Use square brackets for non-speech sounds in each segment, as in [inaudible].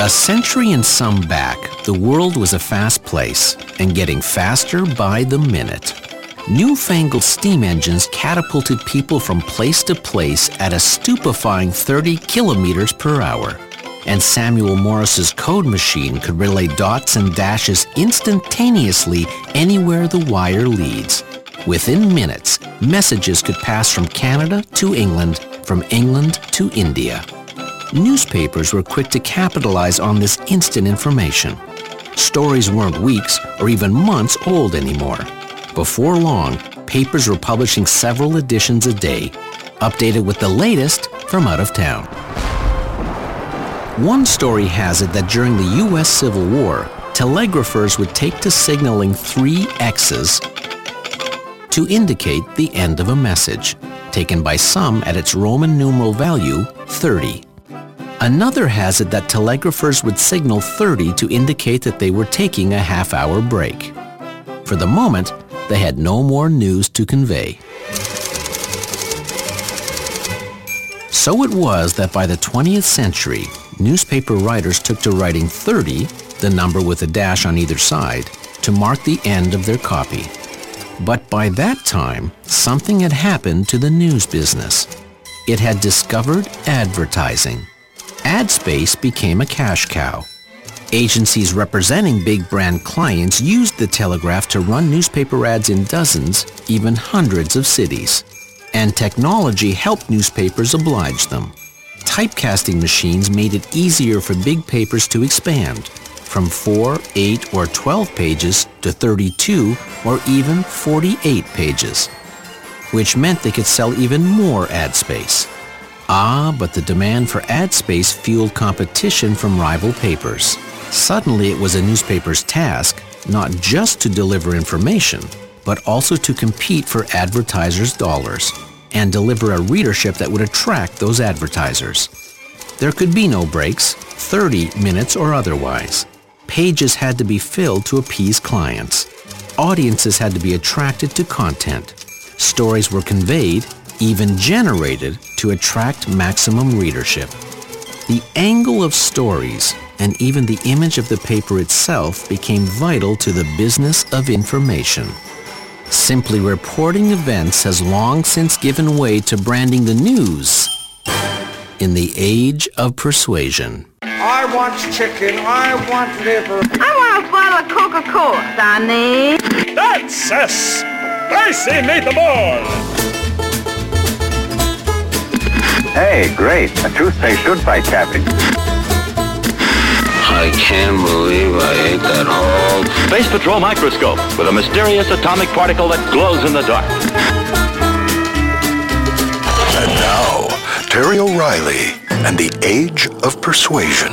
A century and some back, the world was a fast place and getting faster by the minute. Newfangled steam engines catapulted people from place to place at a stupefying 30 kilometers per hour. And Samuel Morse's code machine could relay dots and dashes instantaneously anywhere the wire leads. Within minutes, messages could pass from Canada to England, from England to India. Newspapers were quick to capitalize on this instant information. Stories weren't weeks or even months old anymore. Before long, papers were publishing several editions a day, updated with the latest from out of town. One story has it that during the U.S. Civil War, telegraphers would take to signaling three X's to indicate the end of a message, taken by some at its Roman numeral value 30. Another has it that telegraphers would signal 30 to indicate that they were taking a half-hour break. For the moment, they had no more news to convey. So it was that by the 20th century, newspaper writers took to writing 30, the number with a dash on either side, to mark the end of their copy. But by that time, something had happened to the news business. It had discovered advertising ad space became a cash cow. Agencies representing big brand clients used the telegraph to run newspaper ads in dozens, even hundreds of cities. And technology helped newspapers oblige them. Typecasting machines made it easier for big papers to expand from 4, 8, or 12 pages to 32 or even 48 pages, which meant they could sell even more ad space. Ah, but the demand for ad space fueled competition from rival papers. Suddenly it was a newspaper's task not just to deliver information, but also to compete for advertisers' dollars and deliver a readership that would attract those advertisers. There could be no breaks, 30 minutes or otherwise. Pages had to be filled to appease clients. Audiences had to be attracted to content. Stories were conveyed even generated to attract maximum readership. The angle of stories and even the image of the paper itself became vital to the business of information. Simply reporting events has long since given way to branding the news in the age of persuasion. I want chicken. I want liver. I want a bottle of Coca-Cola, Sonny. That's a spicy meatball. Hey, great. A toothpaste should fight capping. I can't believe I ate that whole... Space Patrol microscope with a mysterious atomic particle that glows in the dark. And now, Terry O'Reilly and the Age of Persuasion.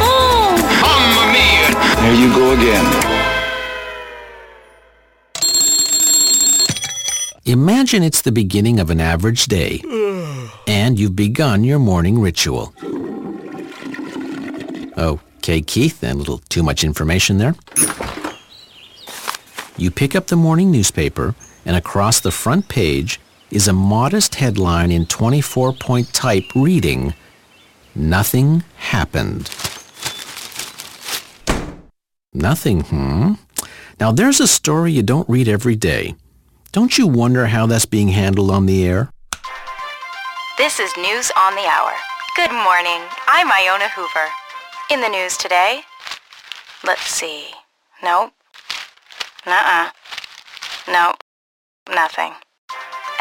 Oh. Mamma mia! Here you go again. Imagine it's the beginning of an average day, and you've begun your morning ritual. Okay, Keith, a little too much information there. You pick up the morning newspaper, and across the front page is a modest headline in 24-point type reading, Nothing happened. Nothing, hmm? Now there's a story you don't read every day. Don't you wonder how that's being handled on the air? This is News on the Hour. Good morning. I'm Iona Hoover. In the news today, let's see. Nope. Nuh-uh. Nope. Nothing.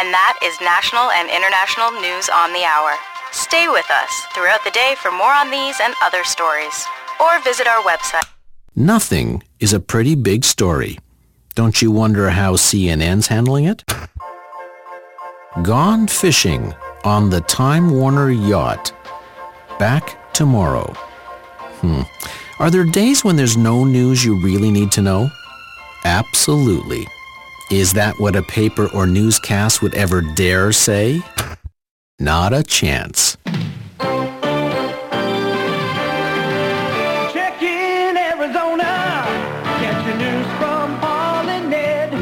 And that is national and international news on the hour. Stay with us throughout the day for more on these and other stories. Or visit our website. Nothing is a pretty big story. Don't you wonder how CNN's handling it? Gone fishing on the Time Warner yacht. Back tomorrow. Hmm. Are there days when there's no news you really need to know? Absolutely. Is that what a paper or newscast would ever dare say? Not a chance.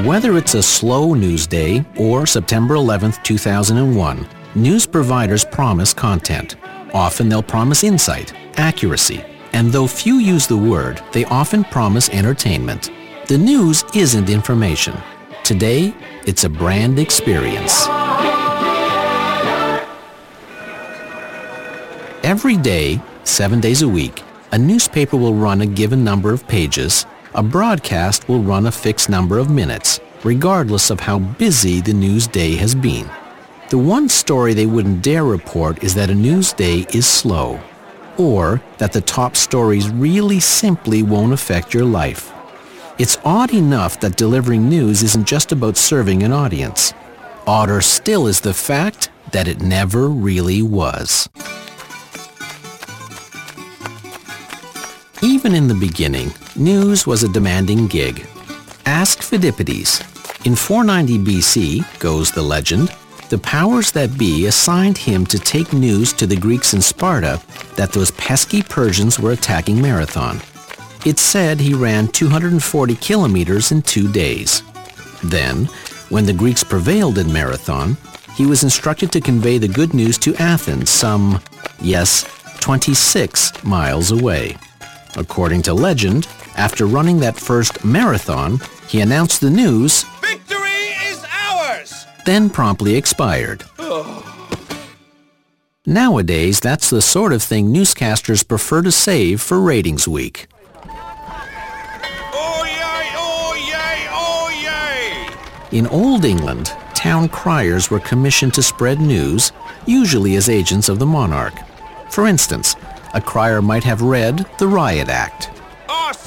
Whether it's a slow news day or September 11, 2001, news providers promise content. Often they'll promise insight, accuracy, and though few use the word, they often promise entertainment. The news isn't information. Today, it's a brand experience. Every day, seven days a week, a newspaper will run a given number of pages. A broadcast will run a fixed number of minutes, regardless of how busy the news day has been. The one story they wouldn't dare report is that a news day is slow, or that the top stories really simply won't affect your life. It's odd enough that delivering news isn't just about serving an audience. Odder still is the fact that it never really was. Even in the beginning, news was a demanding gig. Ask Pheidippides. In 490 BC, goes the legend, the powers that be assigned him to take news to the Greeks in Sparta that those pesky Persians were attacking Marathon. It's said he ran 240 kilometers in two days. Then, when the Greeks prevailed in Marathon, he was instructed to convey the good news to Athens some, yes, 26 miles away. According to legend, after running that first marathon, he announced the news, Victory is ours! then promptly expired. Nowadays, that's the sort of thing newscasters prefer to save for ratings week. In Old England, town criers were commissioned to spread news, usually as agents of the monarch. For instance, a crier might have read the Riot Act.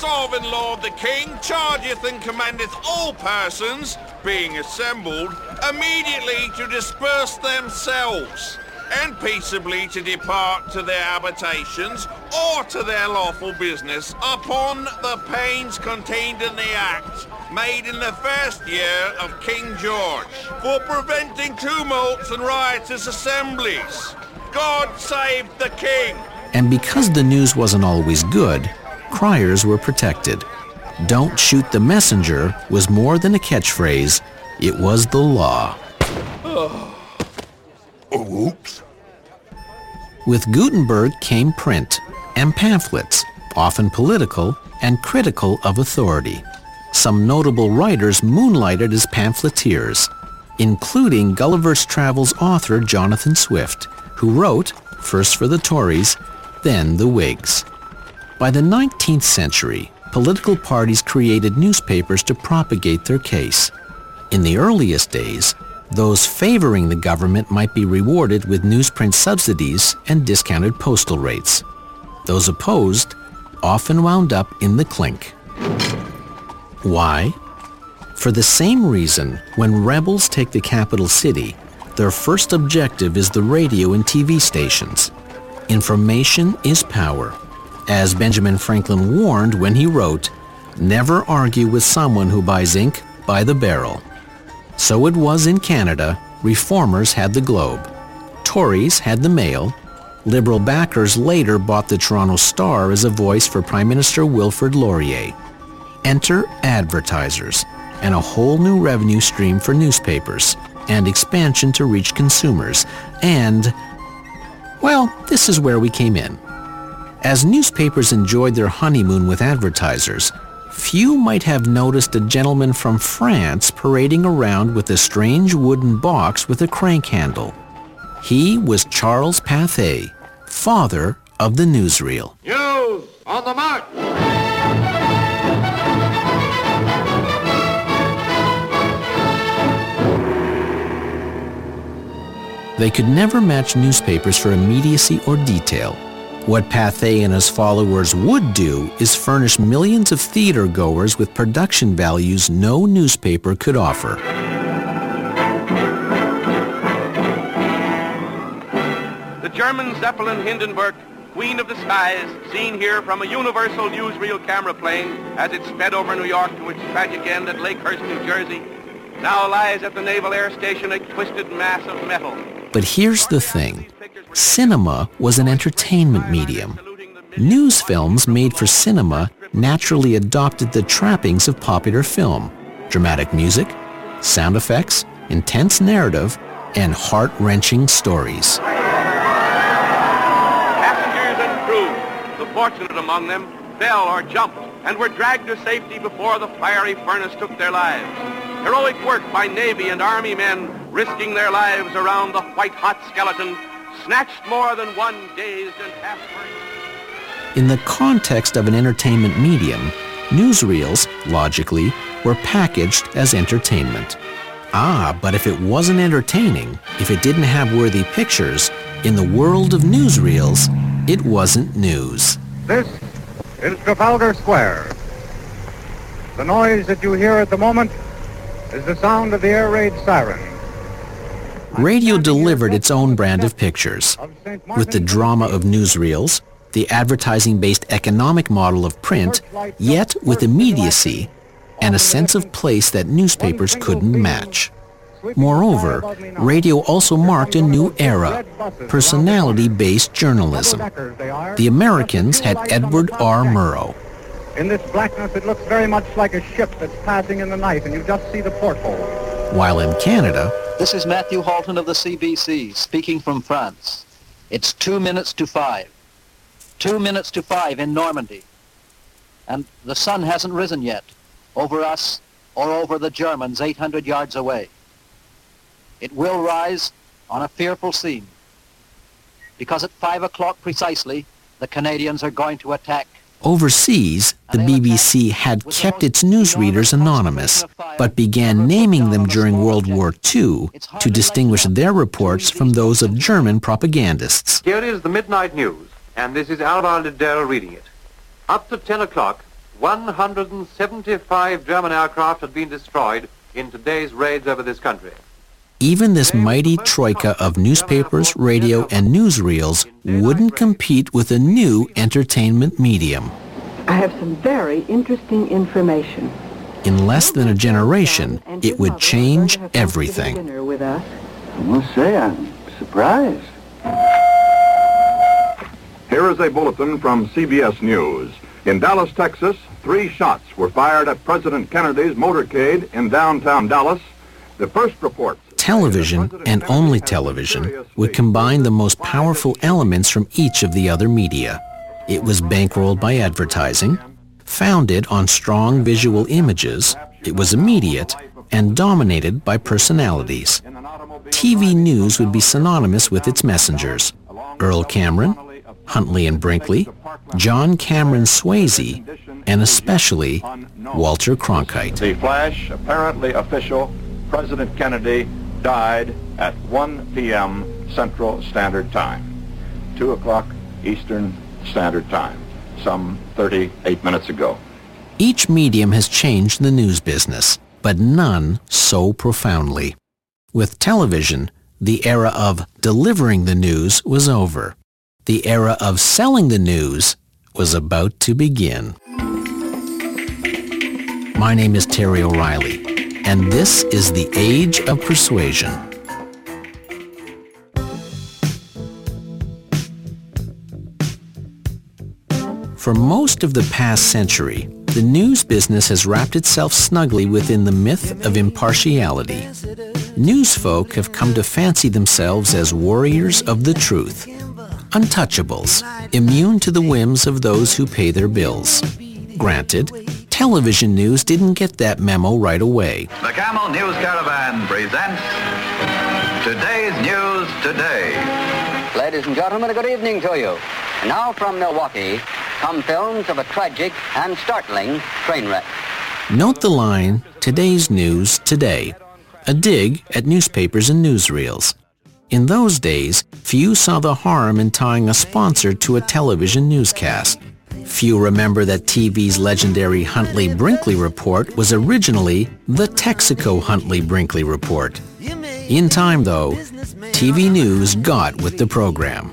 Sovereign lord the king chargeth and commandeth all persons, being assembled, immediately to disperse themselves, and peaceably to depart to their habitations or to their lawful business upon the pains contained in the act made in the first year of King George for preventing tumults and riotous assemblies. God save the king! And because the news wasn't always good, criers were protected. Don't shoot the messenger was more than a catchphrase, it was the law. Oh, oops. With Gutenberg came print and pamphlets, often political and critical of authority. Some notable writers moonlighted as pamphleteers, including Gulliver's Travels author Jonathan Swift, who wrote, first for the Tories, then the Whigs. By the 19th century, political parties created newspapers to propagate their case. In the earliest days, those favoring the government might be rewarded with newsprint subsidies and discounted postal rates. Those opposed often wound up in the clink. Why? For the same reason, when rebels take the capital city, their first objective is the radio and TV stations. Information is power. As Benjamin Franklin warned when he wrote, Never argue with someone who buys ink by the barrel. So it was in Canada, reformers had the Globe. Tories had the Mail. Liberal backers later bought the Toronto Star as a voice for Prime Minister Wilfrid Laurier. Enter advertisers and a whole new revenue stream for newspapers and expansion to reach consumers. And, well, this is where we came in. As newspapers enjoyed their honeymoon with advertisers, few might have noticed a gentleman from France parading around with a strange wooden box with a crank handle. He was Charles Pathé, father of the newsreel. News on the march! They could never match newspapers for immediacy or detail. What Pathé and his followers would do is furnish millions of theater goers with production values no newspaper could offer. The German Zeppelin Hindenburg, queen of the skies, seen here from a universal newsreel camera plane as it sped over New York to its tragic end at Lakehurst, New Jersey, now lies at the Naval Air Station a twisted mass of metal. But here's the thing. Cinema was an entertainment medium. News films made for cinema naturally adopted the trappings of popular film. Dramatic music, sound effects, intense narrative, and heart-wrenching stories. Passengers and crew, the fortunate among them, fell or jumped and were dragged to safety before the fiery furnace took their lives. Heroic work by Navy and Army men risking their lives around the white-hot skeleton snatched more than one dazed and half In the context of an entertainment medium, newsreels, logically, were packaged as entertainment. Ah, but if it wasn't entertaining, if it didn't have worthy pictures, in the world of newsreels, it wasn't news. This is Trafalgar Square. The noise that you hear at the moment is the sound of the air raid siren. Radio delivered its own brand of pictures. With the drama of newsreels, the advertising-based economic model of print, yet with immediacy and a sense of place that newspapers couldn't match. Moreover, radio also marked a new era, personality-based journalism. The Americans had Edward R. Murrow. In this blackness, it looks very much like a ship that's passing in the night, and you just see the porthole. While in Canada, this is Matthew Halton of the CBC, speaking from France. It's two minutes to five. Two minutes to five in Normandy. And the sun hasn't risen yet over us or over the Germans 800 yards away. It will rise on a fearful scene because at 5 o'clock precisely, the Canadians are going to attack. Overseas, the BBC had kept its newsreaders anonymous, but began naming them during World War II to distinguish their reports from those of German propagandists. Here is the midnight news, and this is Alvar Liddell reading it. Up to 10 o'clock, 175 German aircraft had been destroyed in today's raids over this country. Even this mighty troika of newspapers, radio, and newsreels wouldn't compete with a new entertainment medium. I have some very interesting information. In less than a generation, it would change everything. I must say, I'm surprised. Here is a bulletin from CBS News. In Dallas, Texas, three shots were fired at President Kennedy's motorcade in downtown Dallas. The first report television, and only television, would combine the most powerful elements from each of the other media. It was bankrolled by advertising, founded on strong visual images, it was immediate, and dominated by personalities. TV news would be synonymous with its messengers. Earl Cameron, Huntley and Brinkley, John Cameron Swayze, and especially Walter Cronkite. The flash, apparently official, President Kennedy died at 1 p.m. Central Standard Time, 2 o'clock Eastern Standard Time, some 38 minutes ago. Each medium has changed the news business, but none so profoundly. With television, the era of delivering the news was over. The era of selling the news was about to begin. My name is Terry O'Reilly and this is the Age of Persuasion. For most of the past century, the news business has wrapped itself snugly within the myth of impartiality. News folk have come to fancy themselves as warriors of the truth, untouchables, immune to the whims of those who pay their bills. Granted, television news didn't get that memo right away. The Camel News Caravan presents Today's News Today. Ladies and gentlemen, a good evening to you. Now from Milwaukee come films of a tragic and startling train wreck. Note the line, Today's News Today, a dig at newspapers and newsreels. In those days, few saw the harm in tying a sponsor to a television newscast. Few remember that TV's legendary Huntley-Brinkley report was originally the Texaco Huntley-Brinkley report. In time, though, TV News got with the program.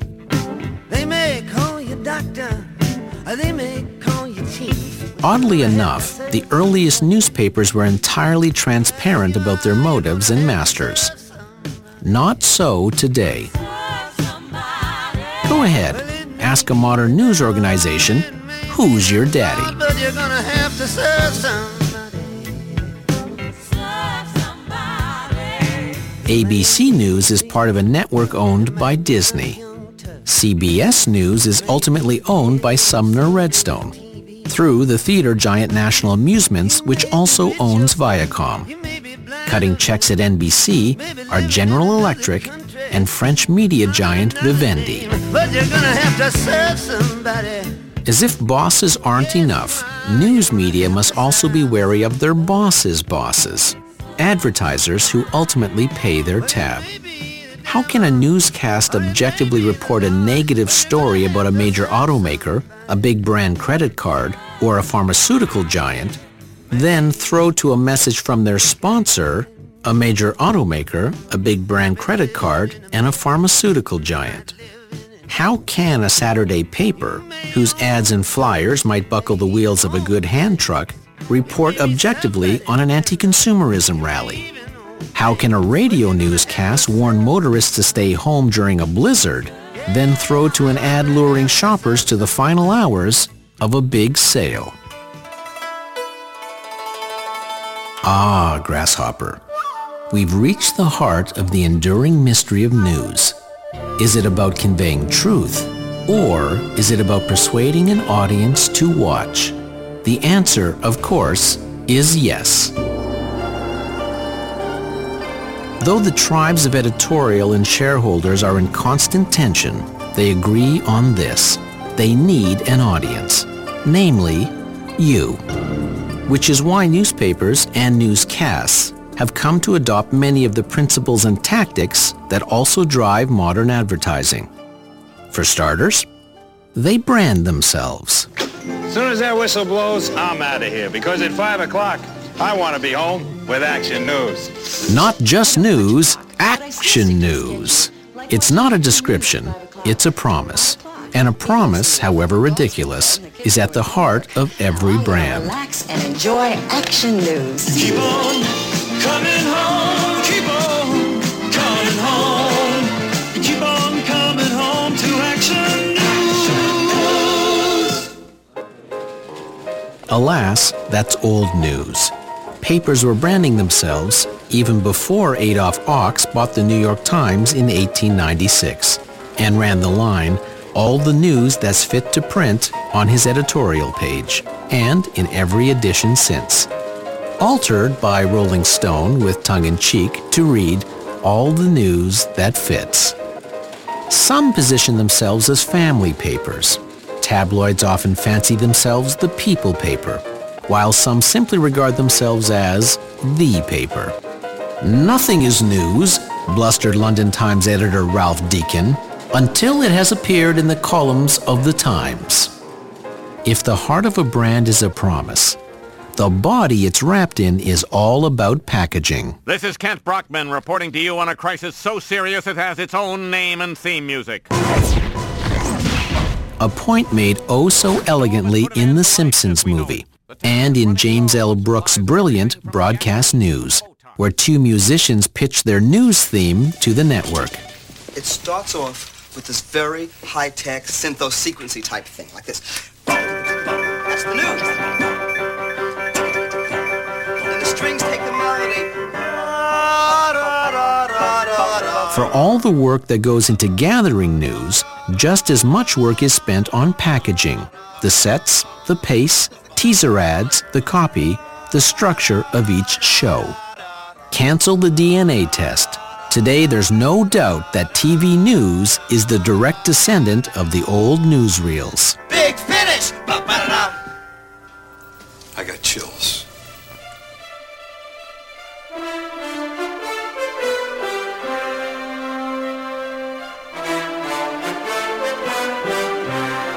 Oddly enough, the earliest newspapers were entirely transparent about their motives and masters. Not so today. Go ahead, ask a modern news organization Who's Your Daddy? But you're gonna have to serve. ABC News is part of a network owned by Disney. CBS News is ultimately owned by Sumner Redstone through the theater giant National Amusements, which also owns Viacom. Cutting checks at NBC are General Electric and French media giant Vivendi. As if bosses aren't enough, news media must also be wary of their bosses' bosses, advertisers who ultimately pay their tab. How can a newscast objectively report a negative story about a major automaker, a big brand credit card, or a pharmaceutical giant, then throw to a message from their sponsor, a major automaker, a big brand credit card, and a pharmaceutical giant? How can a Saturday paper, whose ads and flyers might buckle the wheels of a good hand truck, report objectively on an anti-consumerism rally? How can a radio newscast warn motorists to stay home during a blizzard, then throw to an ad luring shoppers to the final hours of a big sale? Ah, Grasshopper. We've reached the heart of the enduring mystery of news. Is it about conveying truth, or is it about persuading an audience to watch? The answer, of course, is yes. Though the tribes of editorial and shareholders are in constant tension, they agree on this. They need an audience, namely, you. Which is why newspapers and newscasts have come to adopt many of the principles and tactics that also drive modern advertising. For starters, they brand themselves. As soon as that whistle blows, I'm out of here because at 5 o'clock, I want to be home with action news. Not just news, action news. It's not a description, it's a promise. And a promise, however ridiculous, is at the heart of every brand. Relax and enjoy action news. Alas, that's old news. Papers were branding themselves even before Adolph Ochs bought the New York Times in 1896 and ran the line, all the news that's fit to print on his editorial page, and in every edition since. Altered by Rolling Stone with tongue-in-cheek to read all the news that fits. Some position themselves as family papers. Tabloids often fancy themselves the people paper, while some simply regard themselves as the paper. Nothing is news, blustered London Times editor Ralph Deakin, until it has appeared in the columns of the Times. If the heart of a brand is a promise, the body it's wrapped in is all about packaging. This is Kent Brockman reporting to you on a crisis so serious it has its own name and theme music. A point made oh so elegantly in The Simpsons movie and in James L. Brooks' brilliant Broadcast News, where two musicians pitch their news theme to the network. It starts off with this very high-tech syntho-sequency type thing, like this. That's the news. Then the strings take the melody. For all the work that goes into gathering news, just as much work is spent on packaging. The sets, the pace, teaser ads, the copy, the structure of each show. Cancel the DNA test. Today there's no doubt that TV news is the direct descendant of the old newsreels. Big finish! I got chills.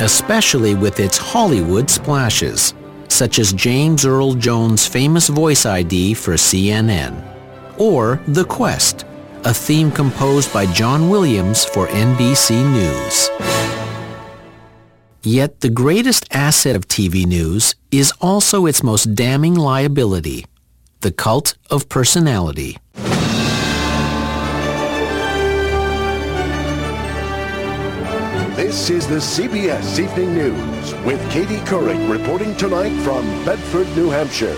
Especially with its Hollywood splashes, such as James Earl Jones' famous voice ID for CNN, or The Quest, a theme composed by John Williams for NBC News. Yet the greatest asset of TV news is also its most damning liability, the cult of personality. This is the CBS Evening News with Katie Couric reporting tonight from Bedford, New Hampshire.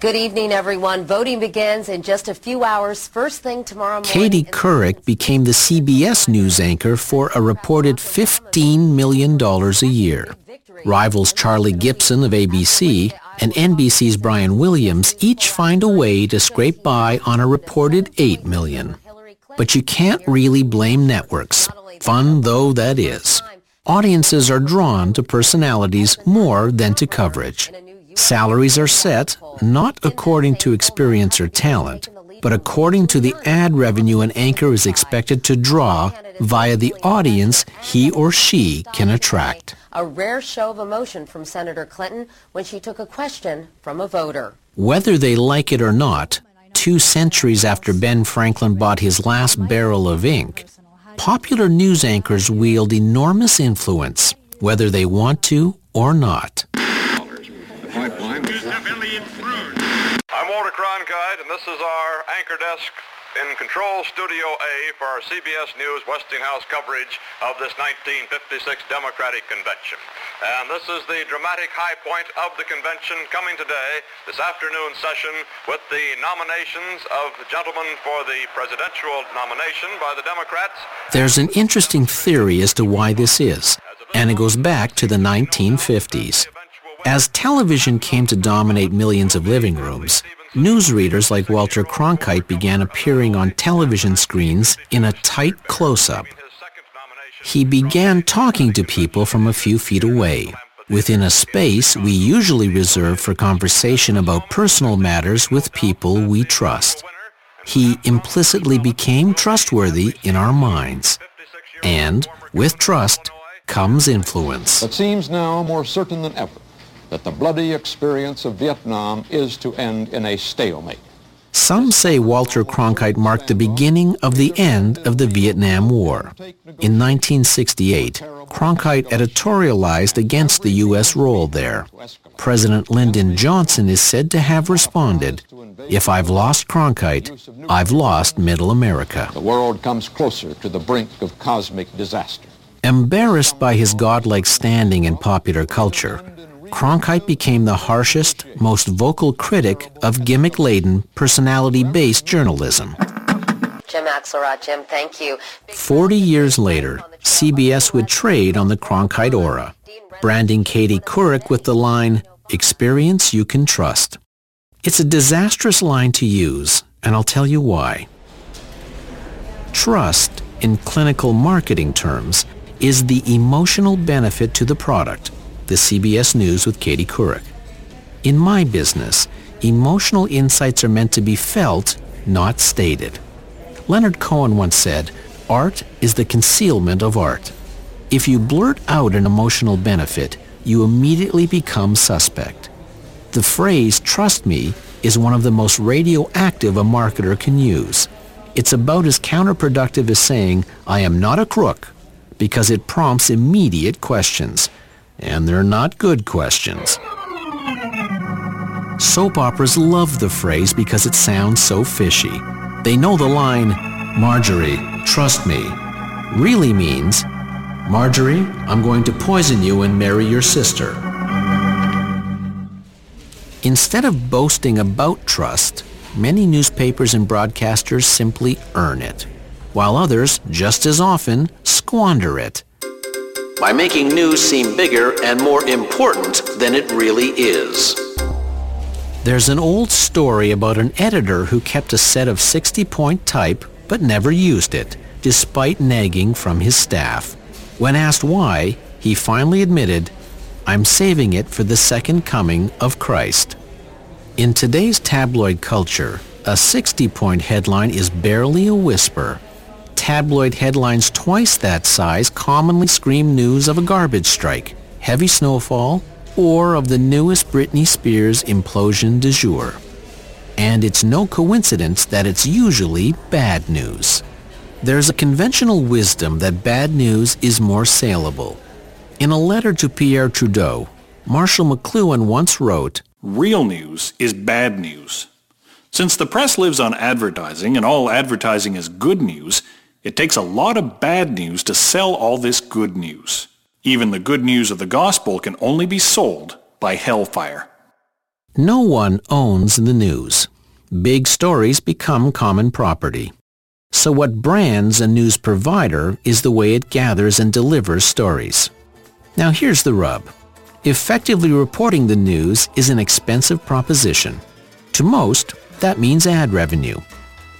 Good evening, everyone. Voting begins in just a few hours. First thing tomorrow morning. Katie Couric became the CBS news anchor for a reported $15 million a year. Rivals Charlie Gibson of ABC and NBC's Brian Williams each find a way to scrape by on a reported $8 million. But you can't really blame networks, fun though that is. Audiences are drawn to personalities more than to coverage. Salaries are set not according to experience or talent, but according to the ad revenue an anchor is expected to draw via the audience he or she can attract. A rare show of emotion from Senator Clinton when she took a question from a voter. Whether they like it or not, two centuries after Ben Franklin bought his last barrel of ink, popular news anchors wield enormous influence, whether they want to or not. I'm Walter Cronkite, and this is our anchor desk in Control Studio A for our CBS News Westinghouse coverage of this 1956 Democratic Convention. And this is the dramatic high point of the convention coming today, this afternoon session, with the nominations of the gentlemen for the presidential nomination by the Democrats. There's an interesting theory as to why this is, and it goes back to the 1950s. As television came to dominate millions of living rooms, newsreaders like Walter Cronkite began appearing on television screens in a tight close-up. He began talking to people from a few feet away, within a space we usually reserve for conversation about personal matters with people we trust. He implicitly became trustworthy in our minds. And with trust comes influence. It seems now more certain than ever that the bloody experience of Vietnam is to end in a stalemate. Some say Walter Cronkite marked the beginning of the end of the Vietnam War. In 1968, Cronkite editorialized against the U.S. role there. President Lyndon Johnson is said to have responded, if I've lost Cronkite, I've lost Middle America. The world comes closer to the brink of cosmic disaster. Embarrassed by his godlike standing in popular culture, Cronkite became the harshest, most vocal critic of gimmick-laden, personality-based journalism. Jim Axelrod, Jim, thank you. Forty years later, CBS would trade on the Cronkite aura, branding Katie Couric with the line, experience you can trust. It's a disastrous line to use, and I'll tell you why. Trust, in clinical marketing terms, is the emotional benefit to the product the CBS News with Katie Couric. In my business, emotional insights are meant to be felt, not stated. Leonard Cohen once said, art is the concealment of art. If you blurt out an emotional benefit, you immediately become suspect. The phrase, trust me, is one of the most radioactive a marketer can use. It's about as counterproductive as saying, I am not a crook, because it prompts immediate questions. And they're not good questions. Soap operas love the phrase because it sounds so fishy. They know the line, Marjorie, trust me, really means, Marjorie, I'm going to poison you and marry your sister. Instead of boasting about trust, many newspapers and broadcasters simply earn it, while others, just as often, squander it by making news seem bigger and more important than it really is. There's an old story about an editor who kept a set of 60-point type but never used it, despite nagging from his staff. When asked why, he finally admitted, I'm saving it for the second coming of Christ. In today's tabloid culture, a 60-point headline is barely a whisper tabloid headlines twice that size commonly scream news of a garbage strike, heavy snowfall, or of the newest Britney Spears implosion du jour. And it's no coincidence that it's usually bad news. There's a conventional wisdom that bad news is more saleable. In a letter to Pierre Trudeau, Marshall McLuhan once wrote, Real news is bad news. Since the press lives on advertising and all advertising is good news, it takes a lot of bad news to sell all this good news. Even the good news of the gospel can only be sold by hellfire. No one owns the news. Big stories become common property. So what brands a news provider is the way it gathers and delivers stories. Now here's the rub. Effectively reporting the news is an expensive proposition. To most, that means ad revenue.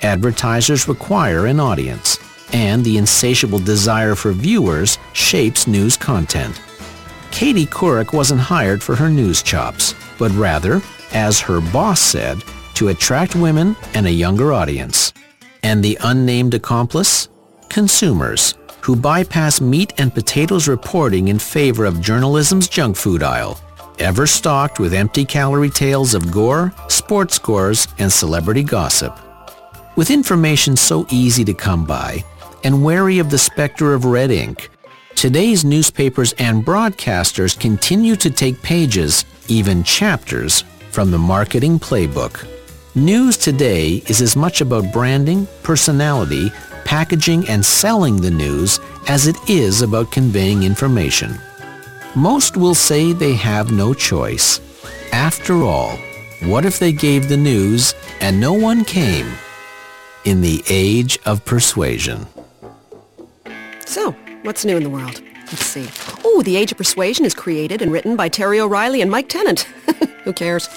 Advertisers require an audience, and the insatiable desire for viewers shapes news content. Katie Couric wasn't hired for her news chops, but rather, as her boss said, to attract women and a younger audience. And the unnamed accomplice? Consumers, who bypass meat and potatoes reporting in favor of journalism's junk food aisle, ever stocked with empty calorie tales of gore, sports scores, and celebrity gossip. With information so easy to come by, and wary of the specter of red ink, today's newspapers and broadcasters continue to take pages, even chapters, from the marketing playbook. News today is as much about branding, personality, packaging, and selling the news as it is about conveying information. Most will say they have no choice. After all, what if they gave the news and no one came? In the age of persuasion. So, what's new in the world? Let's see. Oh, The Age of Persuasion is created and written by Terry O'Reilly and Mike Tennant. [laughs] Who cares?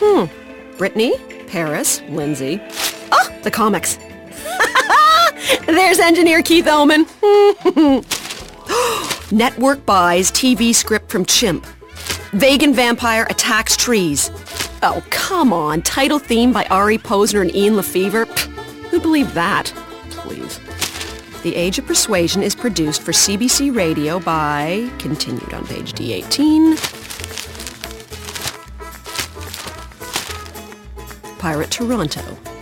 Hmm. Brittany, Paris, Lindsay. Oh, the comics. [laughs] There's engineer Keith Oman. [laughs] Network buys TV script from Chimp. Vegan vampire attacks trees. Oh, come on. Title theme by Ari Posner and Ian LeFeuvre. Pfft, Who'd believe that? Please. The Age of Persuasion is produced for CBC Radio by, continued on page D18, Pirate Toronto.